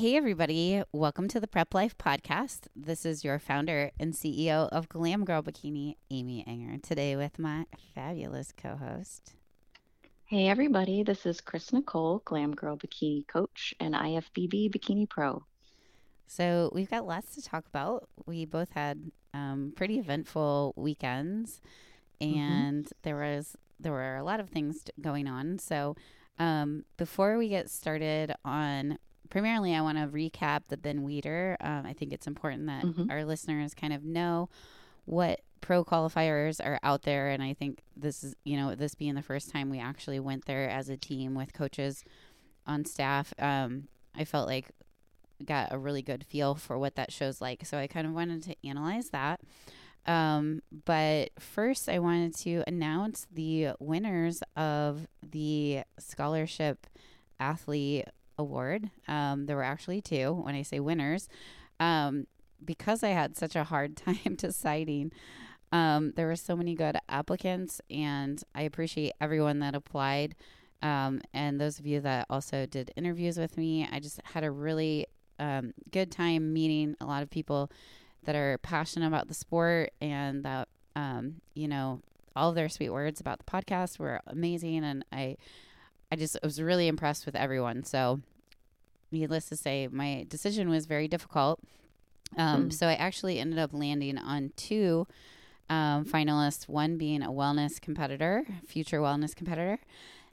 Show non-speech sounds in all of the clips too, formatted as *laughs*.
Hey, everybody. Welcome to the Prep Life Podcast. This is your founder and CEO of Glam Girl Bikini, Amy Ehinger, today with my fabulous co host. Hey, everybody. This is Chris Nicole, Glam Girl Bikini Coach and IFBB Bikini Pro. So, we've got lots to talk about. We both had um, pretty eventful weekends, mm-hmm. and mm-hmm. there was there were a lot of things going on. So, um, before we get started on primarily, I want to recap the Ben Weider. Um, I think it's important that mm-hmm. our listeners kind of know what pro qualifiers are out there. And I think this is, you know, this being the first time we actually went there as a team with coaches on staff, um, I felt like got a really good feel for what that show's like. So I kind of wanted to analyze that. Um, but first, I wanted to announce the winners of the scholarship athlete award. Um, there were actually two when I say winners. Um, because I had such a hard *laughs* time deciding, um, there were so many good applicants, and I appreciate everyone that applied. Um, and those of you that also did interviews with me, I just had a really um, good time meeting a lot of people that are passionate about the sport and that, um, you know, all of their sweet words about the podcast were amazing. And I, I just was really impressed with everyone. So, needless to say, my decision was very difficult. Um, mm. So I actually ended up landing on two um, finalists, one being a wellness competitor, future wellness competitor,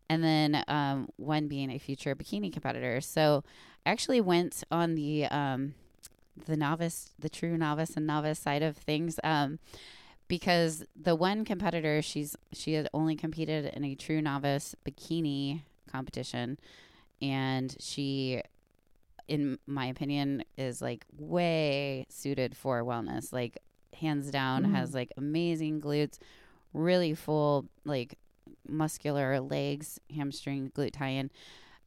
and then um, one being a future bikini competitor. So I actually went on the um, the novice, the true novice and novice side of things. Um, because the one competitor, she's she had only competed in a true novice bikini competition, and she in my opinion, is like way suited for wellness. Like hands down, mm. has like amazing glutes, really full like muscular legs, hamstring, glute tie-in.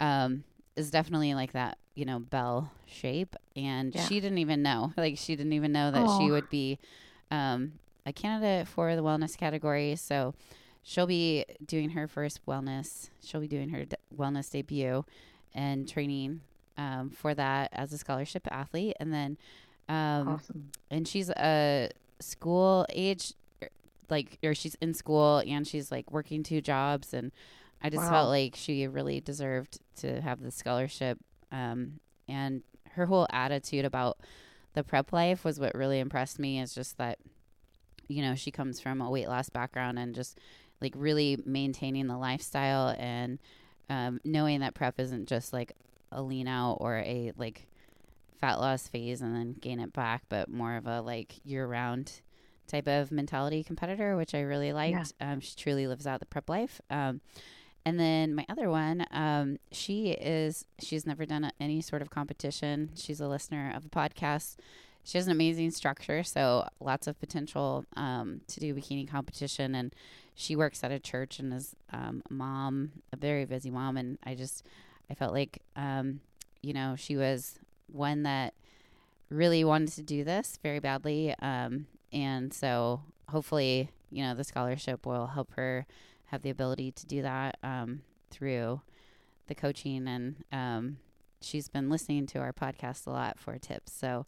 Um, is definitely like that, you know, bell shape. And yeah. she didn't even know, like she didn't even know that she would be um, a candidate for the wellness category. So she'll be doing her first wellness. She'll be doing her de- wellness debut and training um, for that as a scholarship athlete, and then um, awesome. And she's a school age, like, or she's in school and she's like working two jobs, and I just wow. felt like she really deserved to have the scholarship. Um, and her whole attitude about the prep life was what really impressed me. Is just that, you know, she comes from a weight loss background and just like really maintaining the lifestyle and um, knowing that prep isn't just like a lean out or a like fat loss phase and then gain it back, but more of a like year round type of mentality competitor, which I really liked. Yeah. Um, she truly lives out the prep life. Um, and then my other one, um, she is, she's never done a, any sort of competition. She's a listener of the podcast. She has an amazing structure, so lots of potential um, to do bikini competition. And she works at a church and is um, a mom, a very busy mom. And I just, I felt like, um, you know, she was one that really wanted to do this very badly. Um, and so hopefully, you know, the scholarship will help her have the ability to do that um, through the coaching. And um, she's been listening to our podcast a lot for tips. So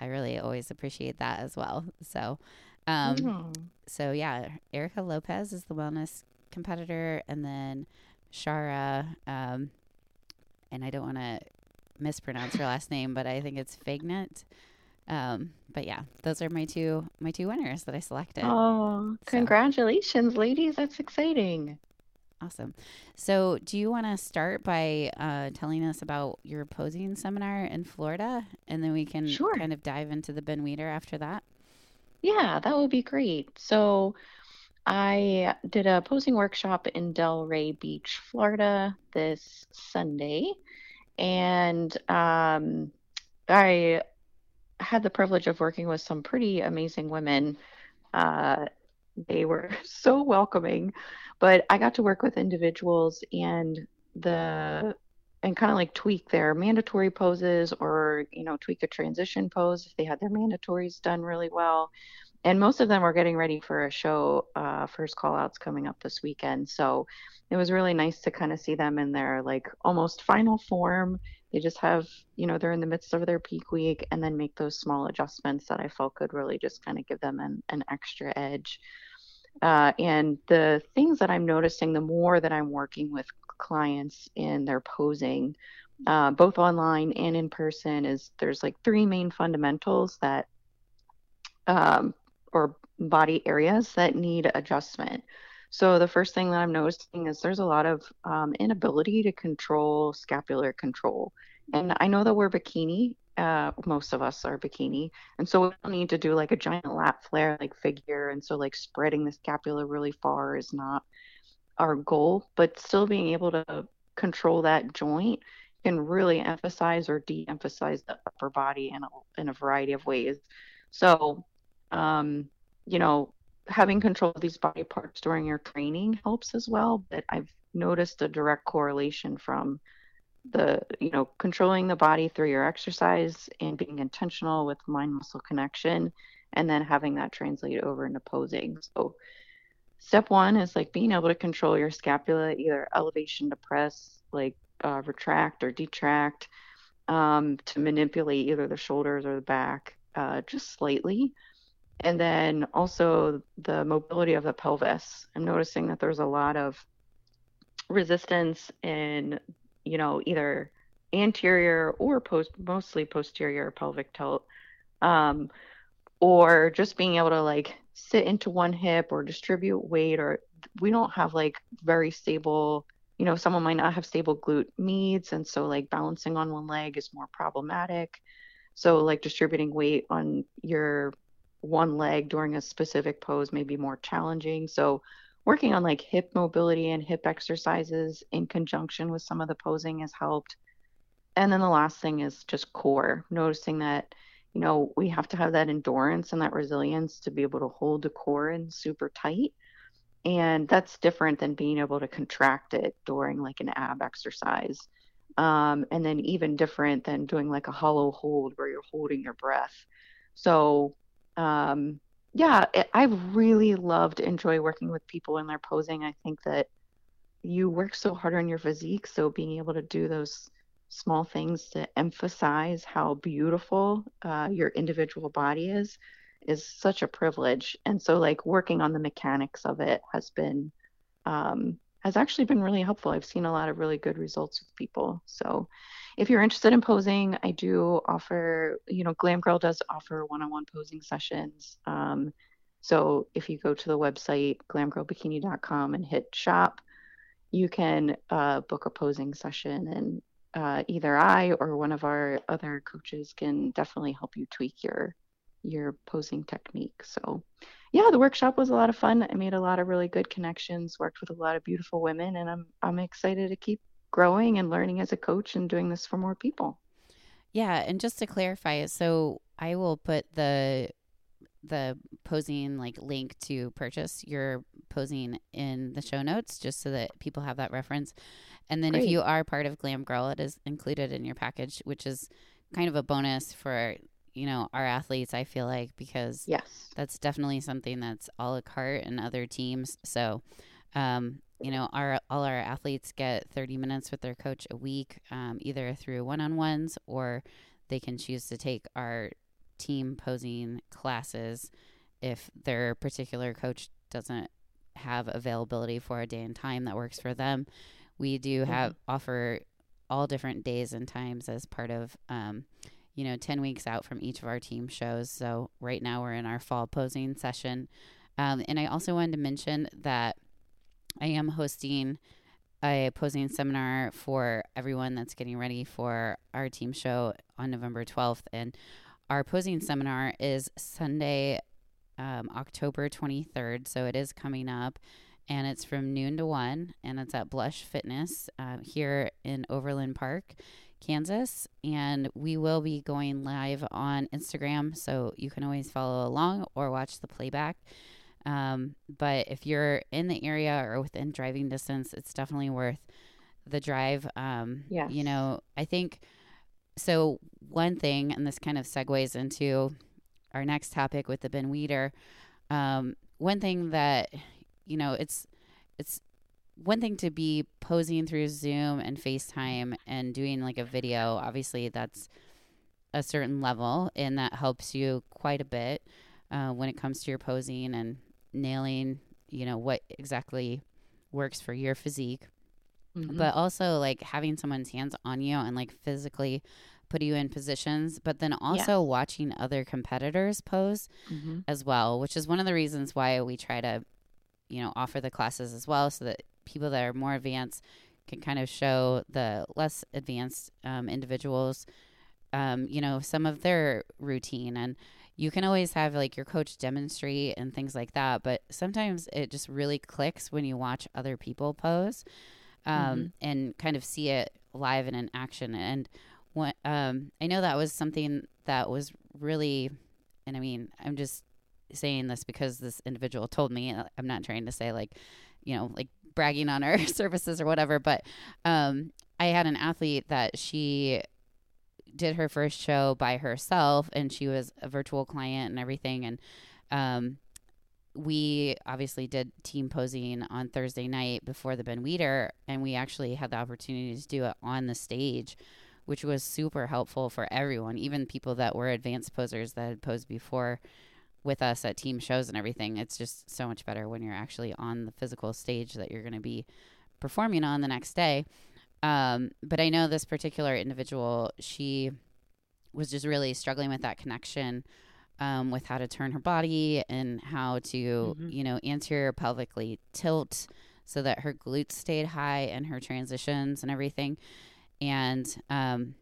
I really always appreciate that as well. So, um, mm-hmm. so yeah, Erica Lopez is the wellness competitor. And then Shara, um, and I don't want to mispronounce her last name, but I think it's Fignet. Um, but yeah, those are my two my two winners that I selected. Oh, so. congratulations, ladies! That's exciting. Awesome. So, do you want to start by uh, telling us about your posing seminar in Florida, and then we can sure. kind of dive into the Ben Weider after that? Yeah, that would be great. So, I did a posing workshop in Delray Beach, Florida this Sunday. And um, I had the privilege of working with some pretty amazing women. Uh, they were *laughs* so welcoming, but I got to work with individuals and the and kind of like tweak their mandatory poses or you know tweak a transition pose if they had their mandatories done really well. And most of them are getting ready for a show uh, first call outs coming up this weekend. So it was really nice to kind of see them in their like almost final form they just have, you know, they're in the midst of their peak week and then make those small adjustments that I felt could really just kind of give them an, an extra edge. Uh, and the things that I'm noticing the more that I'm working with clients in their posing, uh, both online and in person, is there's like three main fundamentals that, um, or body areas that need adjustment. So the first thing that I'm noticing is there's a lot of um, inability to control scapular control. And I know that we're bikini, uh, most of us are bikini. And so we don't need to do like a giant lat flare like figure. And so like spreading the scapula really far is not our goal, but still being able to control that joint can really emphasize or de-emphasize the upper body in a, in a variety of ways. So, um, you know, having control of these body parts during your training helps as well. But I've noticed a direct correlation from the, you know, controlling the body through your exercise and being intentional with mind muscle connection, and then having that translate over into posing. So, step one is like being able to control your scapula, either elevation to press, like uh, retract or detract, um, to manipulate either the shoulders or the back uh, just slightly and then also the mobility of the pelvis. I'm noticing that there's a lot of resistance in, you know, either anterior or post, mostly posterior pelvic tilt, um, or just being able to like sit into one hip or distribute weight, or we don't have like very stable. You know, someone might not have stable glute medius, and so like balancing on one leg is more problematic. So like distributing weight on your one leg during a specific pose may be more challenging. So, working on like hip mobility and hip exercises in conjunction with some of the posing has helped. And then the last thing is just core, noticing that, you know, we have to have that endurance and that resilience to be able to hold the core in super tight. And that's different than being able to contract it during like an ab exercise. Um, and then even different than doing like a hollow hold where you're holding your breath. So um, yeah, I've really loved enjoy working with people in their posing. I think that you work so hard on your physique, so being able to do those small things to emphasize how beautiful uh, your individual body is is such a privilege. And so, like working on the mechanics of it has been um, has actually been really helpful. I've seen a lot of really good results with people. So, if you're interested in posing, I do offer, you know, Glam Girl does offer one on one posing sessions. Um, so if you go to the website, glamgirlbikini.com and hit shop, you can uh, book a posing session and uh, either I or one of our other coaches can definitely help you tweak your your posing technique. So yeah, the workshop was a lot of fun. I made a lot of really good connections, worked with a lot of beautiful women, and I'm I'm excited to keep growing and learning as a coach and doing this for more people. Yeah, and just to clarify, so I will put the the posing like link to purchase your posing in the show notes just so that people have that reference. And then Great. if you are part of Glam Girl, it is included in your package, which is kind of a bonus for you know our athletes. I feel like because yes, that's definitely something that's a la carte and other teams. So um, you know, our all our athletes get 30 minutes with their coach a week, um, either through one-on-ones or they can choose to take our team posing classes if their particular coach doesn't have availability for a day and time that works for them. We do have mm-hmm. offer all different days and times as part of um, you know 10 weeks out from each of our team shows so right now we're in our fall posing session um, and i also wanted to mention that I am hosting a posing seminar for everyone that's getting ready for our team show on November 12th. And our posing seminar is Sunday, um, October 23rd. So it is coming up. And it's from noon to one. And it's at Blush Fitness uh, here in Overland Park, Kansas. And we will be going live on Instagram. So you can always follow along or watch the playback. Um, but if you're in the area or within driving distance, it's definitely worth the drive. Um, yeah. You know, I think so. One thing, and this kind of segues into our next topic with the Ben Weider. Um, one thing that you know, it's it's one thing to be posing through Zoom and FaceTime and doing like a video. Obviously, that's a certain level, and that helps you quite a bit uh, when it comes to your posing and nailing, you know, what exactly works for your physique. Mhm. But also like having someone's hands on you and like physically put you in positions, but then also watching other competitors pose Mhm. as well, which is one of the reasons why we try to, you know, offer the classes as well, so that people that are more advanced can kind of show the less advanced um, individuals, um, you know, some of their routine. And you can always have like your coach demonstrate and things like that, but sometimes it just really clicks when you watch other people pose um, and kind of see it live and in action. And what um, I know that was something that was really, and I mean, I'm just saying this because this individual told me. uh, I'm not trying to say like, you know, like bragging on our *laughs* services or whatever, but um, I had an athlete that she did her first show by herself, and she was a virtual client and everything, and um, we obviously did team posing on Thursday night before the Ben Weider, and we actually had the opportunity to do it on the stage, which was super helpful for everyone, even people that were advanced posers that had posed before with us at team shows and everything. It's just so much better when you're actually on the physical stage that you're going to be performing on the next day. Um, but I know this particular individual, she was just really struggling with that connection um, with how to turn her body and how to, Mhm. you know, anterior pelvically tilt so that her glutes stayed high and her transitions and everything. And um,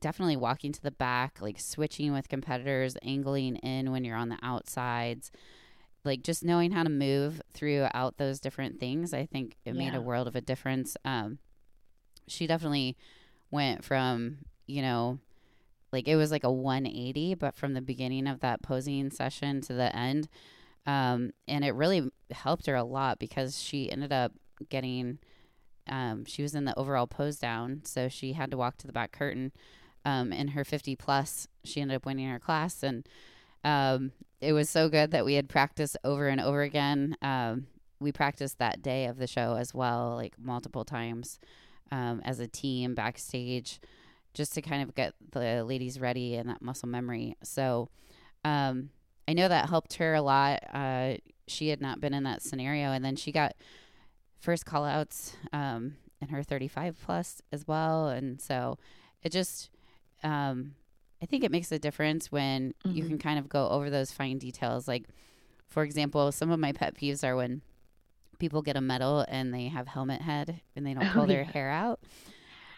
definitely walking to the back, like switching with competitors, angling in when you're on the outsides, like just knowing how to move throughout those different things. I think it made a world of a difference. Um, she definitely went from, you know, like it was like a 180, but from the beginning of that posing session to the end. Um, and it really helped her a lot because she ended up getting, um, she was in the overall pose down. So she had to walk to the back curtain. Um, in her 50 plus, she ended up winning her class. And um, it was so good that we had practiced over and over again. Um, we practiced that day of the show as well, like multiple times um, as a team backstage, just to kind of get the ladies ready and that muscle memory. So um, I know that helped her a lot. Uh, she had not been in that scenario, and then she got first call outs um, in her 35 plus as well. And so it just, um, I think it makes a difference when you Mhm. can kind of go over those fine details. Like, for example, some of my pet peeves are when people get a medal and they have helmet head and they don't Oh, pull their yeah. hair out.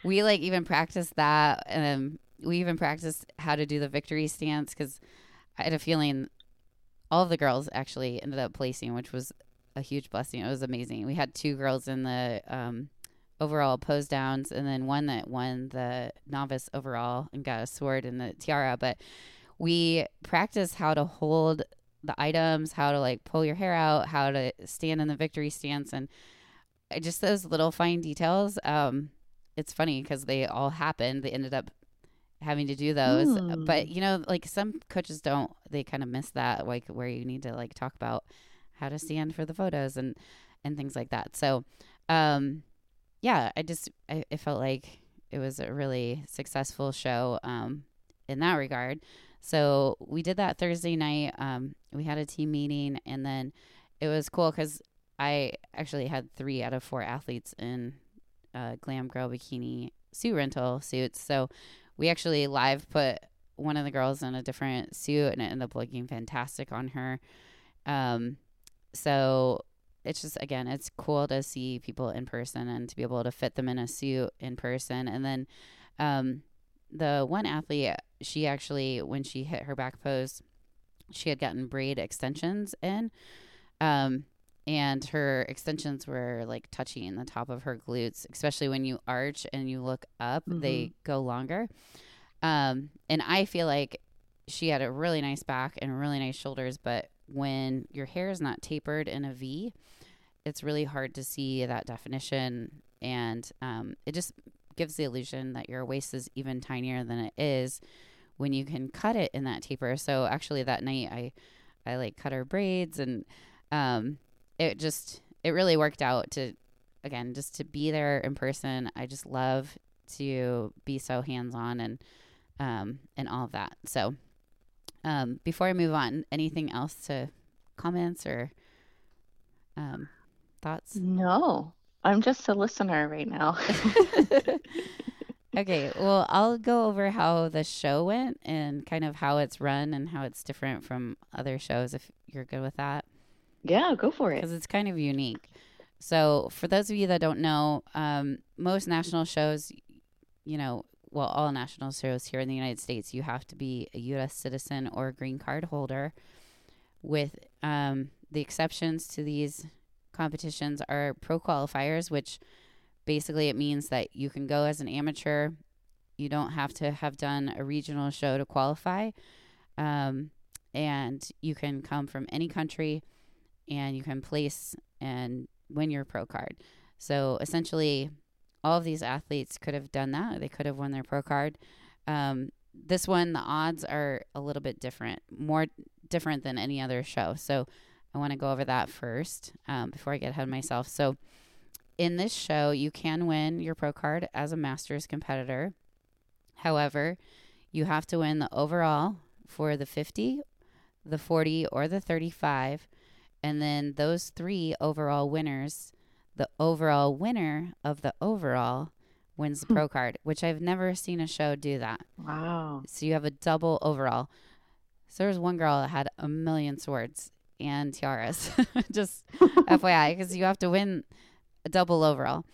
We like even practiced that. Um, we even practiced how to do the victory stance because I had a feeling all of the girls actually ended up placing, which was a huge blessing. It was amazing. We had two girls in the um, overall pose downs, and then one that won the novice overall and got a sword and the tiara. But we practiced how to hold the items, how to like pull your hair out, how to stand in the victory stance, and just those little fine details. Um, it's funny because they all happened. They ended up having to do those, Hmm. but you know, like some coaches don't. They kind of miss that, like where you need to like talk about how to stand for the photos and and things like that. So, um, yeah, I just I, I felt like it was a really successful show um, in that regard. So we did that Thursday night. Um, we had a team meeting, and then it was cool because I actually had three out of four athletes in uh, Glam Girl Bikini suit rental suits. So we actually live put one of the girls in a different suit, and it ended up looking fantastic on her. Um, so it's just again, it's cool to see people in person and to be able to fit them in a suit in person. And then um, the one athlete, she actually when she hit her back pose, she had gotten braid extensions in. Um, and her extensions were like touching the top of her glutes, especially when you arch and you look up, they go longer. Um, and I feel like she had a really nice back and really nice shoulders, but when your hair is not tapered in a V, it's really hard to see that definition. And um, it just gives the illusion that your waist is even tinier than it is when you can cut it in that taper. So actually, that night I, I like cut her braids and um, it just it really worked out to again, just to be there in person, I just love to be so hands on and um, and all of that. So um, before I move on, anything else to comments or um, thoughts? No, I'm just a listener right now. *laughs* *laughs* *laughs* okay, well, I'll go over how the show went and kind of how it's run and how it's different from other shows if you're good with that. Yeah, go for it. Because it's kind of unique. So, for those of you that don't know, um, most national shows, you know, well, all national shows here in the United States, you have to be a U.S. citizen or a green card holder. With um, the exceptions to these competitions are pro qualifiers, which basically it means that you can go as an amateur. You don't have to have done a regional show to qualify. Um, and you can come from any country and you can place and win your pro card. So essentially, all of these athletes could have done that. They could have won their pro card. Um, this one, the odds are a little bit different, more different than any other show. So I want to go over that first um, before I get ahead of myself. So in this show, you can win your pro card as a Masters competitor. However, you have to win the overall for the 50, the 40, or the 35. And then those three overall winners the overall winner of the overall wins the hmm. pro card, which I've never seen a show do that. Wow. So you have a double overall. So there was one girl that had a million swords and tiaras. *laughs* Just *laughs* FYI, because you have to win a double overall.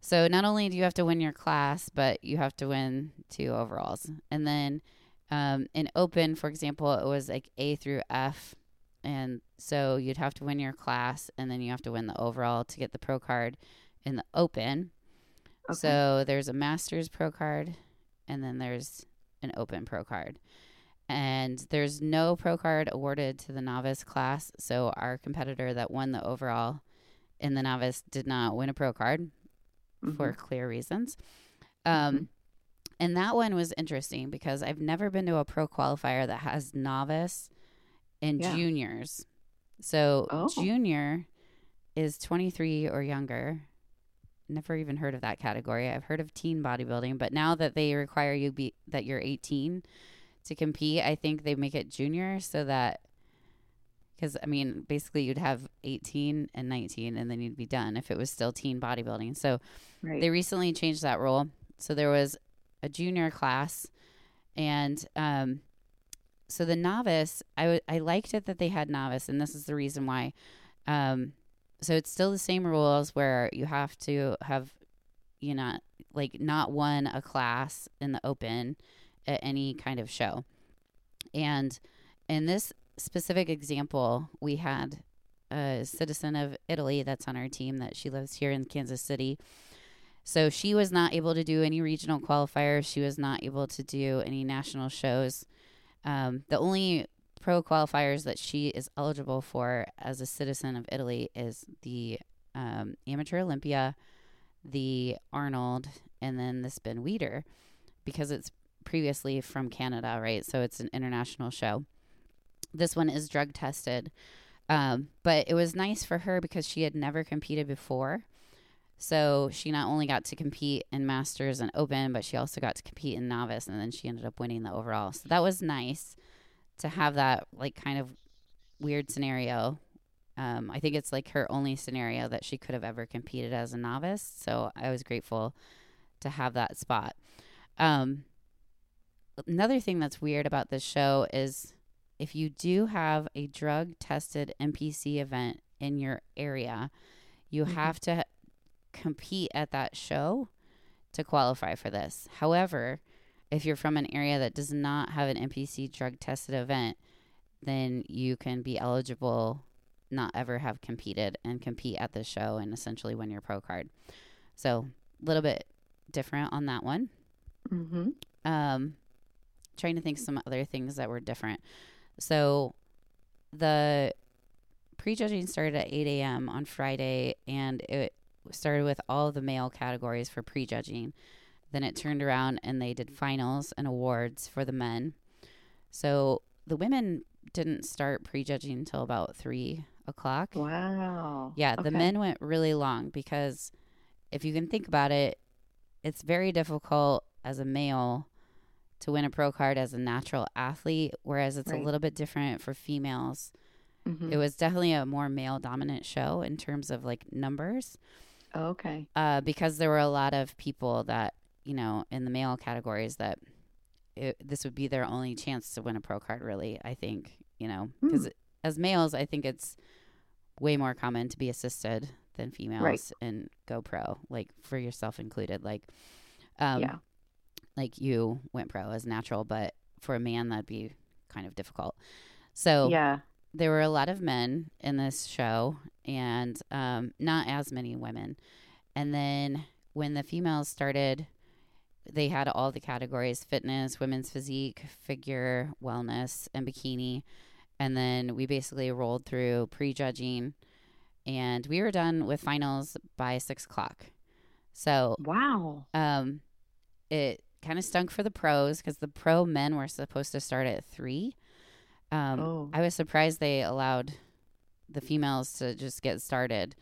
So not only do you have to win your class, but you have to win two overalls. And then um, in open, for example, it was like A through F and so you'd have to win your class and then you have to win the overall to get the pro card in the open. Okay. So there's a master's pro card and then there's an open pro card. And there's no pro card awarded to the novice class. So our competitor that won the overall in the novice did not win a pro card mm-hmm. for clear reasons. Um, mm-hmm. And that one was interesting because I've never been to a pro qualifier that has novice and yeah. juniors. So oh. junior is 23 or younger. Never even heard of that category. I've heard of teen bodybuilding, but now that they require you be that you're 18 to compete, I think they make it junior so that because I mean, basically you'd have 18 and 19 and then you'd be done if it was still teen bodybuilding. So right. they recently changed that rule. So there was a junior class and um, so the novice, I, w- I liked it that they had novice, and this is the reason why. Um, so it's still the same rules where you have to have, you know, like not won a class in the open at any kind of show. And in this specific example, we had a citizen of Italy that's on our team that she lives here in Kansas City. So she was not able to do any regional qualifiers. She was not able to do any national shows. Um, the only pro qualifiers that she is eligible for as a citizen of Italy is the um, Amateur Olympia, the Arnold, and then the Ben Weider because it's previously from Canada, right? So it's an international show. This one is drug tested. Um, but it was nice for her because she had never competed before. So she not only got to compete in Masters and Open, but she also got to compete in Novice, and then she ended up winning the overall. So that was nice to have that like kind of weird scenario. Um, I think it's like her only scenario that she could have ever competed as a novice. So I was grateful to have that spot. Um, another thing that's weird about this show is if you do have a drug tested NPC event in your area, you mm-hmm. have to compete at that show to qualify for this. However, if you're from an area that does not have an NPC drug tested event, then you can be eligible not ever have competed and compete at the show and essentially win your pro card. So, a little bit different on that one. Mm-hmm. Um, trying to think some other things that were different. So, the prejudging started at 8 a.m. on Friday, and it started with all the male categories for prejudging. Then it turned around and they did finals and awards for the men. So the women didn't start prejudging until about three o'clock. Wow. Yeah, okay. the men went really long because if you can think about it, it's very difficult as a male to win a pro card as a natural athlete, whereas it's Right. a little bit different for females. Mhm. It was definitely a more male dominant show in terms of like numbers, okay. uh, because there were a lot of people that, you know, in the male categories that it, this would be their only chance to win a pro card, really. I think, you know, because as males, I think it's way more common to be assisted than females and go pro, like for yourself included. Like, um, Yeah. Like you went pro as natural, but for a man, that'd be kind of difficult. So, Yeah. there were a lot of men in this show and um, not as many women. And then when the females started, they had all the categories fitness, women's physique, figure, wellness, and bikini. And then we basically rolled through prejudging and we were done with finals by six o'clock. So Wow. um, it kind of stunk for the pros because the pro men were supposed to start at three. Um, Oh. I was surprised they allowed the females to just get started.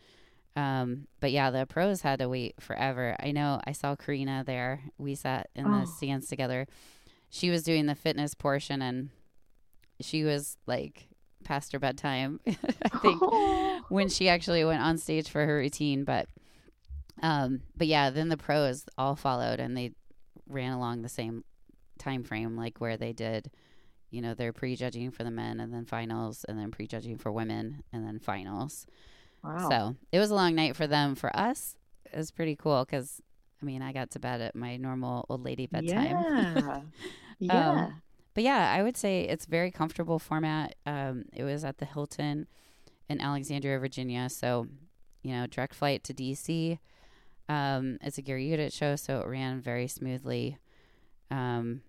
Um, but yeah, the pros had to wait forever. I know I saw Karina there. We sat in the Oh. stands together. She was doing the fitness portion and she was like past her bedtime, *laughs* I think *laughs* when she actually went on stage for her routine but um but yeah then the pros all followed and they ran along the same time frame like where they did you know their prejudging for the men and then finals and then prejudging for women and then finals wow. so it was a long night for them for us it was pretty cool because i mean i got to bed at my normal old lady bedtime Yeah. *laughs* yeah. but yeah, I would say it's very comfortable format. Um, it was at the Hilton in Alexandria, Virginia. So, you know, direct flight to DC. Um, it's a Gary Udit show, so it ran very smoothly. Um,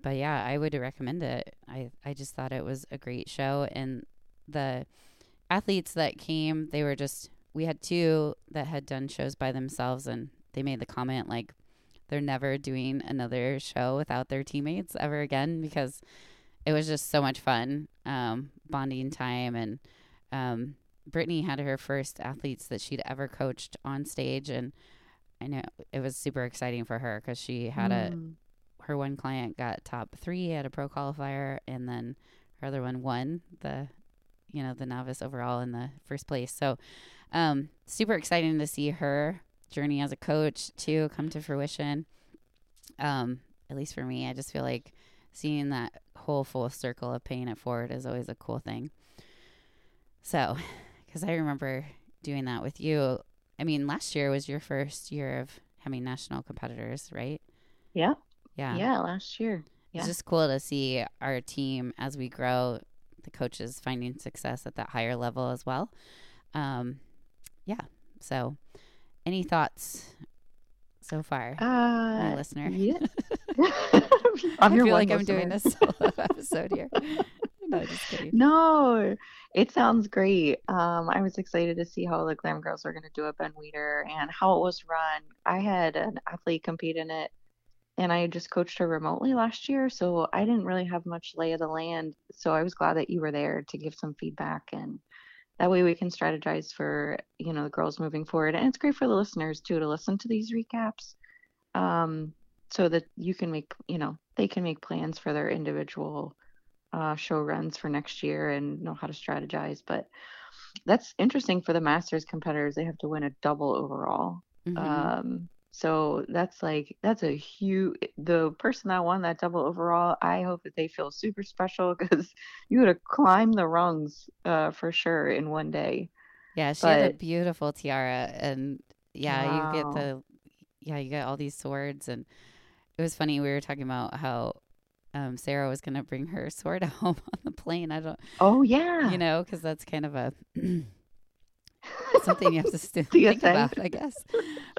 but yeah, I would recommend it. I, I just thought it was a great show. And the athletes that came, they were just, we had two that had done shows by themselves, and they made the comment like, they're never doing another show without their teammates ever again because it was just so much fun um, bonding time and um, brittany had her first athletes that she'd ever coached on stage and i know it was super exciting for her because she had a Mm. her one client got top three at a pro qualifier and then her other one won the you know the novice overall in the first place. So um super exciting to see her journey as a coach to come to fruition. Um at least for me i just feel like seeing that whole full circle of paying it forward is always a cool thing. So because i remember doing that with you i mean last year was your first year of having national competitors right Yeah. yeah Yeah. Last year. Yeah. it's just cool to see our team as we grow, the coaches finding success at that higher level as well. Um, yeah. So, any thoughts so far, my Uh, listener? yeah. *laughs* *laughs* I I'm your feel one like I'm doing a solo *laughs* episode here. No, just kidding. No, it sounds great. Um, I was excited to see how the Glam Girls are going to do at Ben Weider and how it was run. I had an athlete compete in it, and I just coached her remotely last year, so I didn't really have much lay of the land. So I was glad that you were there to give some feedback, and that way we can strategize for, you know, the girls moving forward. And it's great for the listeners too to listen to these recaps, um, so that you can make, you know, they can make plans for their individual uh, show runs for next year and know how to strategize. But that's interesting for the Masters competitors. They have to win a double overall. Mhm. Um, so that's like that's a huge. The person that won that double overall, I hope that they feel super special *laughs* because you would have climbed the rungs uh, for sure in one day. yeah, she had a beautiful tiara, and yeah, you get the yeah, you get all these swords, and it was funny. We were talking about how. Um, Sarah was going to bring her sword *laughs* home on the plane. I don't, Oh yeah, you know, because that's kind of a *laughs* something you have to st- *laughs* Do you think think? about, I guess.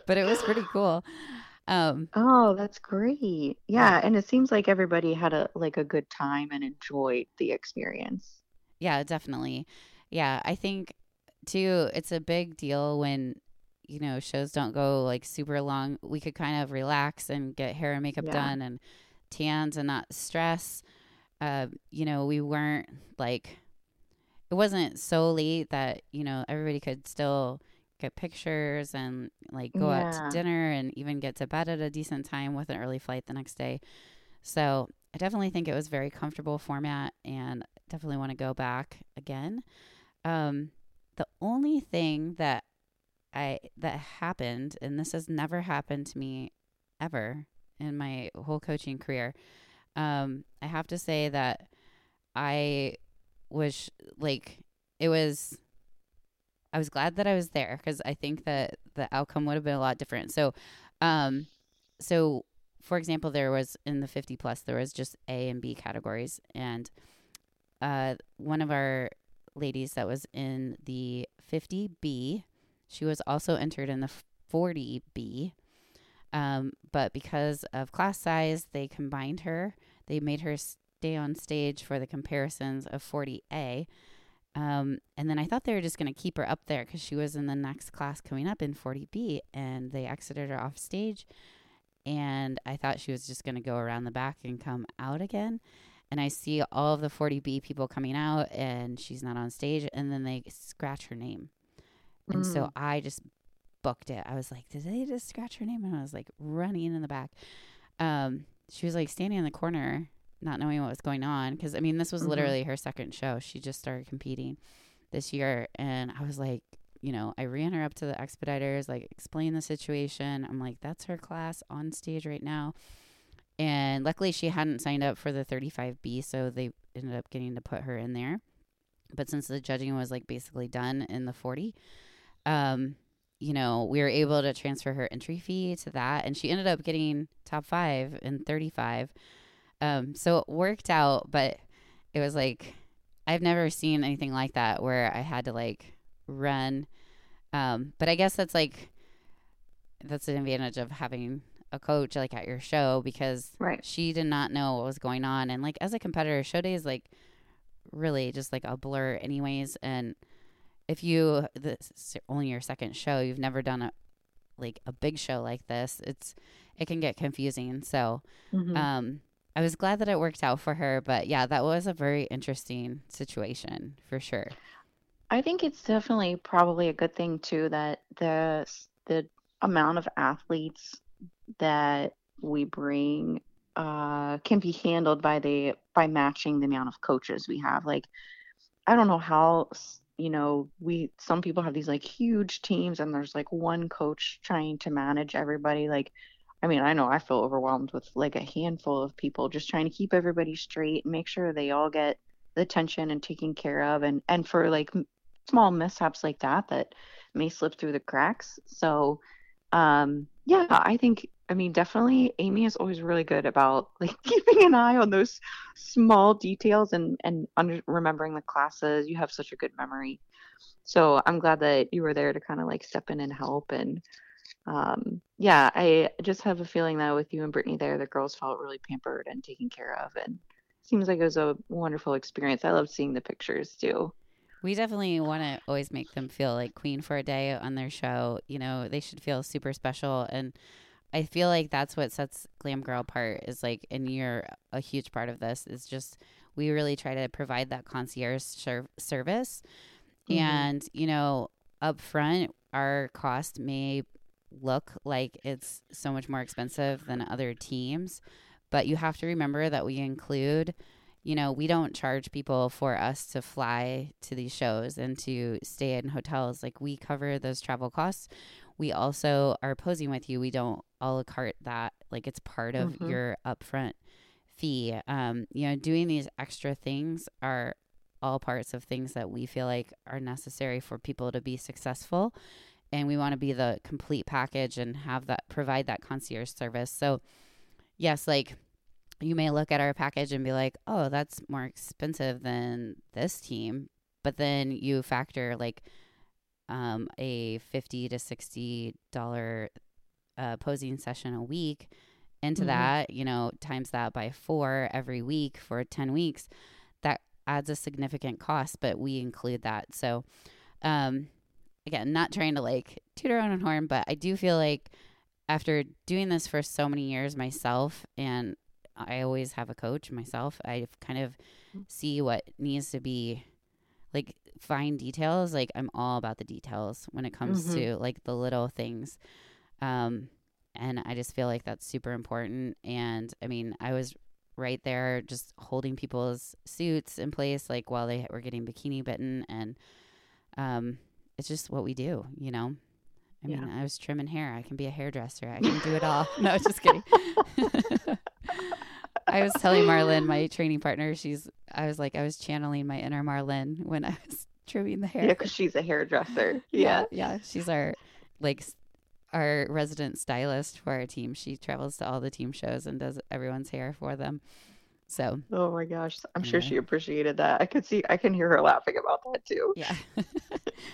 But it was pretty cool. Um, Oh, that's great. Yeah, and it seems like everybody had a like a good time and enjoyed the experience. yeah, definitely. Yeah, I think too. It's a big deal when you know shows don't go like super long. We could kind of relax and get hair and makeup Yeah. done and tans and not stress. Uh, you know, we weren't like it wasn't so late that you know everybody could still get pictures and like go yeah. out to dinner and even get to bed at a decent time with an early flight the next day. So I definitely think it was very comfortable format and definitely want to go back again. Um, the only thing that I that happened, and this has never happened to me ever in my whole coaching career. Um, I have to say that I was like, it was. I was glad that I was there because I think that the outcome would have been a lot different. So, um, so for example, there was in the 50 plus, there was just A and B categories. And uh, one of our ladies that was in the 50B, she was also entered in the 40B. Um, but because of class size, they combined her. They made her stay on stage for the comparisons of 40A. Um, and then I thought they were just going to keep her up there because she was in the next class coming up in 40B, and they exited her off stage and I thought she was just going to go around the back and come out again. And I see all of the 40B people coming out, and she's not on stage, and then they scratch her name. And mm. so I just booked it. I was like, did they just scratch her name? And I was like running in the back. Um, she was like standing in the corner, not knowing what was going on. Cause I mean, this was mm-hmm. literally her second show. She just started competing this year. And I was like, you know, I ran her up to the expediters, like explain the situation. I'm like, that's her class on stage right now. And luckily she hadn't signed up for the 35B, so they ended up getting to put her in there. But since the judging was like basically done in the 40, um, you know, we were able to transfer her entry fee to that. And she ended up getting top five in 35. Um, so it worked out, but it was like, I've never seen anything like that where I had to like run. Um, but I guess that's like that's an advantage of having a coach like at your show because right. she did not know what was going on and like as a competitor show day is like really just like a blur anyways and if you this is only your second show you've never done a like a big show like this it's it can get confusing so mm-hmm. um i was glad that it worked out for her but yeah that was a very interesting situation for sure I think it's definitely probably a good thing too that the the amount of athletes that we bring uh, can be handled by the by matching the amount of coaches we have. Like, I don't know how you know we some people have these like huge teams and there's like one coach trying to manage everybody. Like, I mean, I know I feel overwhelmed with like a handful of people just trying to keep everybody straight make sure they all get the attention and taken care of and and for like small mishaps like that that may slip through the cracks. So, um, yeah, I think I mean definitely Amy is always really good about *laughs* like keeping an eye on those small details and and under, remembering the classes. You have such a good memory. So I'm glad that you were there to kind of like step in and help and um, yeah, I just have a feeling that with you and Brittany there, the girls felt really pampered and taken care of, and seems like it was a wonderful experience. I love seeing the pictures too. We definitely want to always make them feel like queen for a day on their show. You know, they should feel super special. And I feel like that's what sets Glam Girl apart is like, and you're a huge part of this, is just we really try to provide that concierge ser- service. Mm-hmm. And, you know, up front, our cost may look like it's so much more expensive than other teams, but you have to remember that we include you know, we don't charge people for us to fly to these shows and to stay in hotels. Like we cover those travel costs. We also are posing with you. We don't a la carte that. Like it's part of mm-hmm. your upfront fee. Um, you know, doing these extra things are all parts of things that we feel like are necessary for people to be successful. And we want to be the complete package and have that provide that concierge service. So yes, like you may look at our package and be like, oh, that's more expensive than this team. But then you factor like um, a 50 to $60 uh, posing session a week into mm-hmm. that, you know, times that by four every week for 10 weeks, that adds a significant cost, but we include that. So, um, again, not trying to like toot our own horn, but I do feel like after doing this for so many years myself and I always have a coach myself. I kind of mm. see what needs to be like fine details, like I'm all about the details when it comes Mhm. to like the little things. Um, and I just feel like that's super important. And I mean, I was right there just holding people's suits in place, like while they were getting bikini bitten. And um, it's just what we do, you know? I mean, I was trimming hair. I can be a hairdresser. I can do it all. *laughs* No, just kidding. *laughs* I was telling Marlin, my training partner, she's, I was like, I was channeling my inner Marlin when I was *laughs* trimming the hair. Yeah, because she's a hairdresser. *laughs* yeah, Yeah. yeah. She's our, like, our resident stylist for our team. She travels to all the team shows and does everyone's hair for them. So, Oh my gosh. I'm sure she appreciated that. I could see, I can hear her laughing about that too. yeah. *laughs*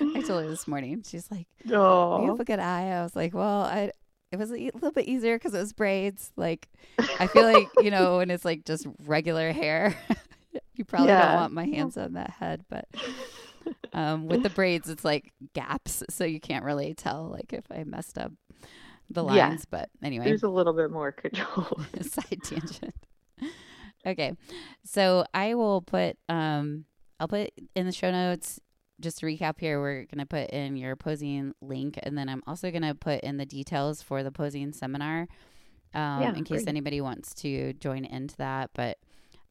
I told her this morning. She's like, You Oh, have a good eye. I was like, well, I. It was a little bit easier because it was braids. Like, I feel like you *laughs* know when it's like just regular hair, *laughs* you probably don't want my hands on that head. But *laughs* um, with the braids, it's like gaps, so you can't really tell like if I messed up the Yeah. lines. But anyway, there's a little bit more control. side tangent. Okay. So I will put um I'll put in the show notes just to recap here, we're gonna put in your posing link and then I'm also gonna put in the details for the posing seminar. Um Yeah, in case great. anybody wants to join into that. But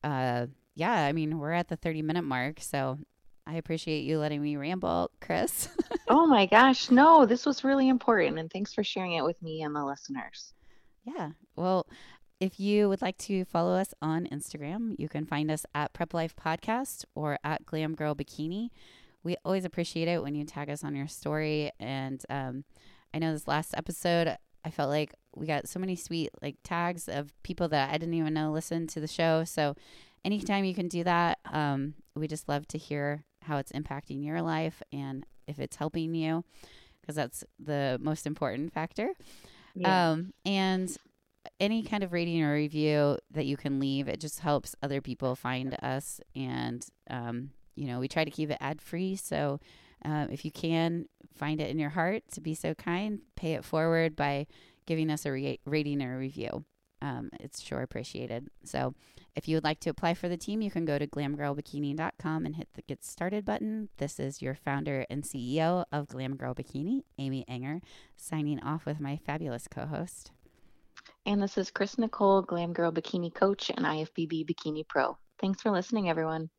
uh yeah, I mean we're at the thirty minute mark, so I appreciate you letting me ramble, Chris. *laughs* oh my gosh. No, this was really important. And thanks for sharing it with me and the listeners. Yeah. Well, if you would like to follow us on Instagram, you can find us at Prep Life Podcast or at Glam Girl Bikini. We always appreciate it when you tag us on your story. And um, I know this last episode, I felt like we got so many sweet like tags of people that I didn't even know listened to the show. So anytime you can do that, um, we just love to hear how it's impacting your life and if it's helping you, because that's the most important factor. Yeah. Um, and any kind of rating or review that you can leave, it just helps other people find us. And, um, you know, we try to keep it ad free. So uh, if you can find it in your heart to be so kind, pay it forward by giving us a re- rating or review. Um, it's sure appreciated. So if you would like to apply for the team, you can go to glamgirlbikini.com and hit the get started button. This is your founder and CEO of Glam Girl Bikini, Amy Ehinger, signing off with my fabulous co host. and this is Chris Nicole, Glam Girl Bikini Coach and IFBB Bikini Pro. Thanks for listening, everyone.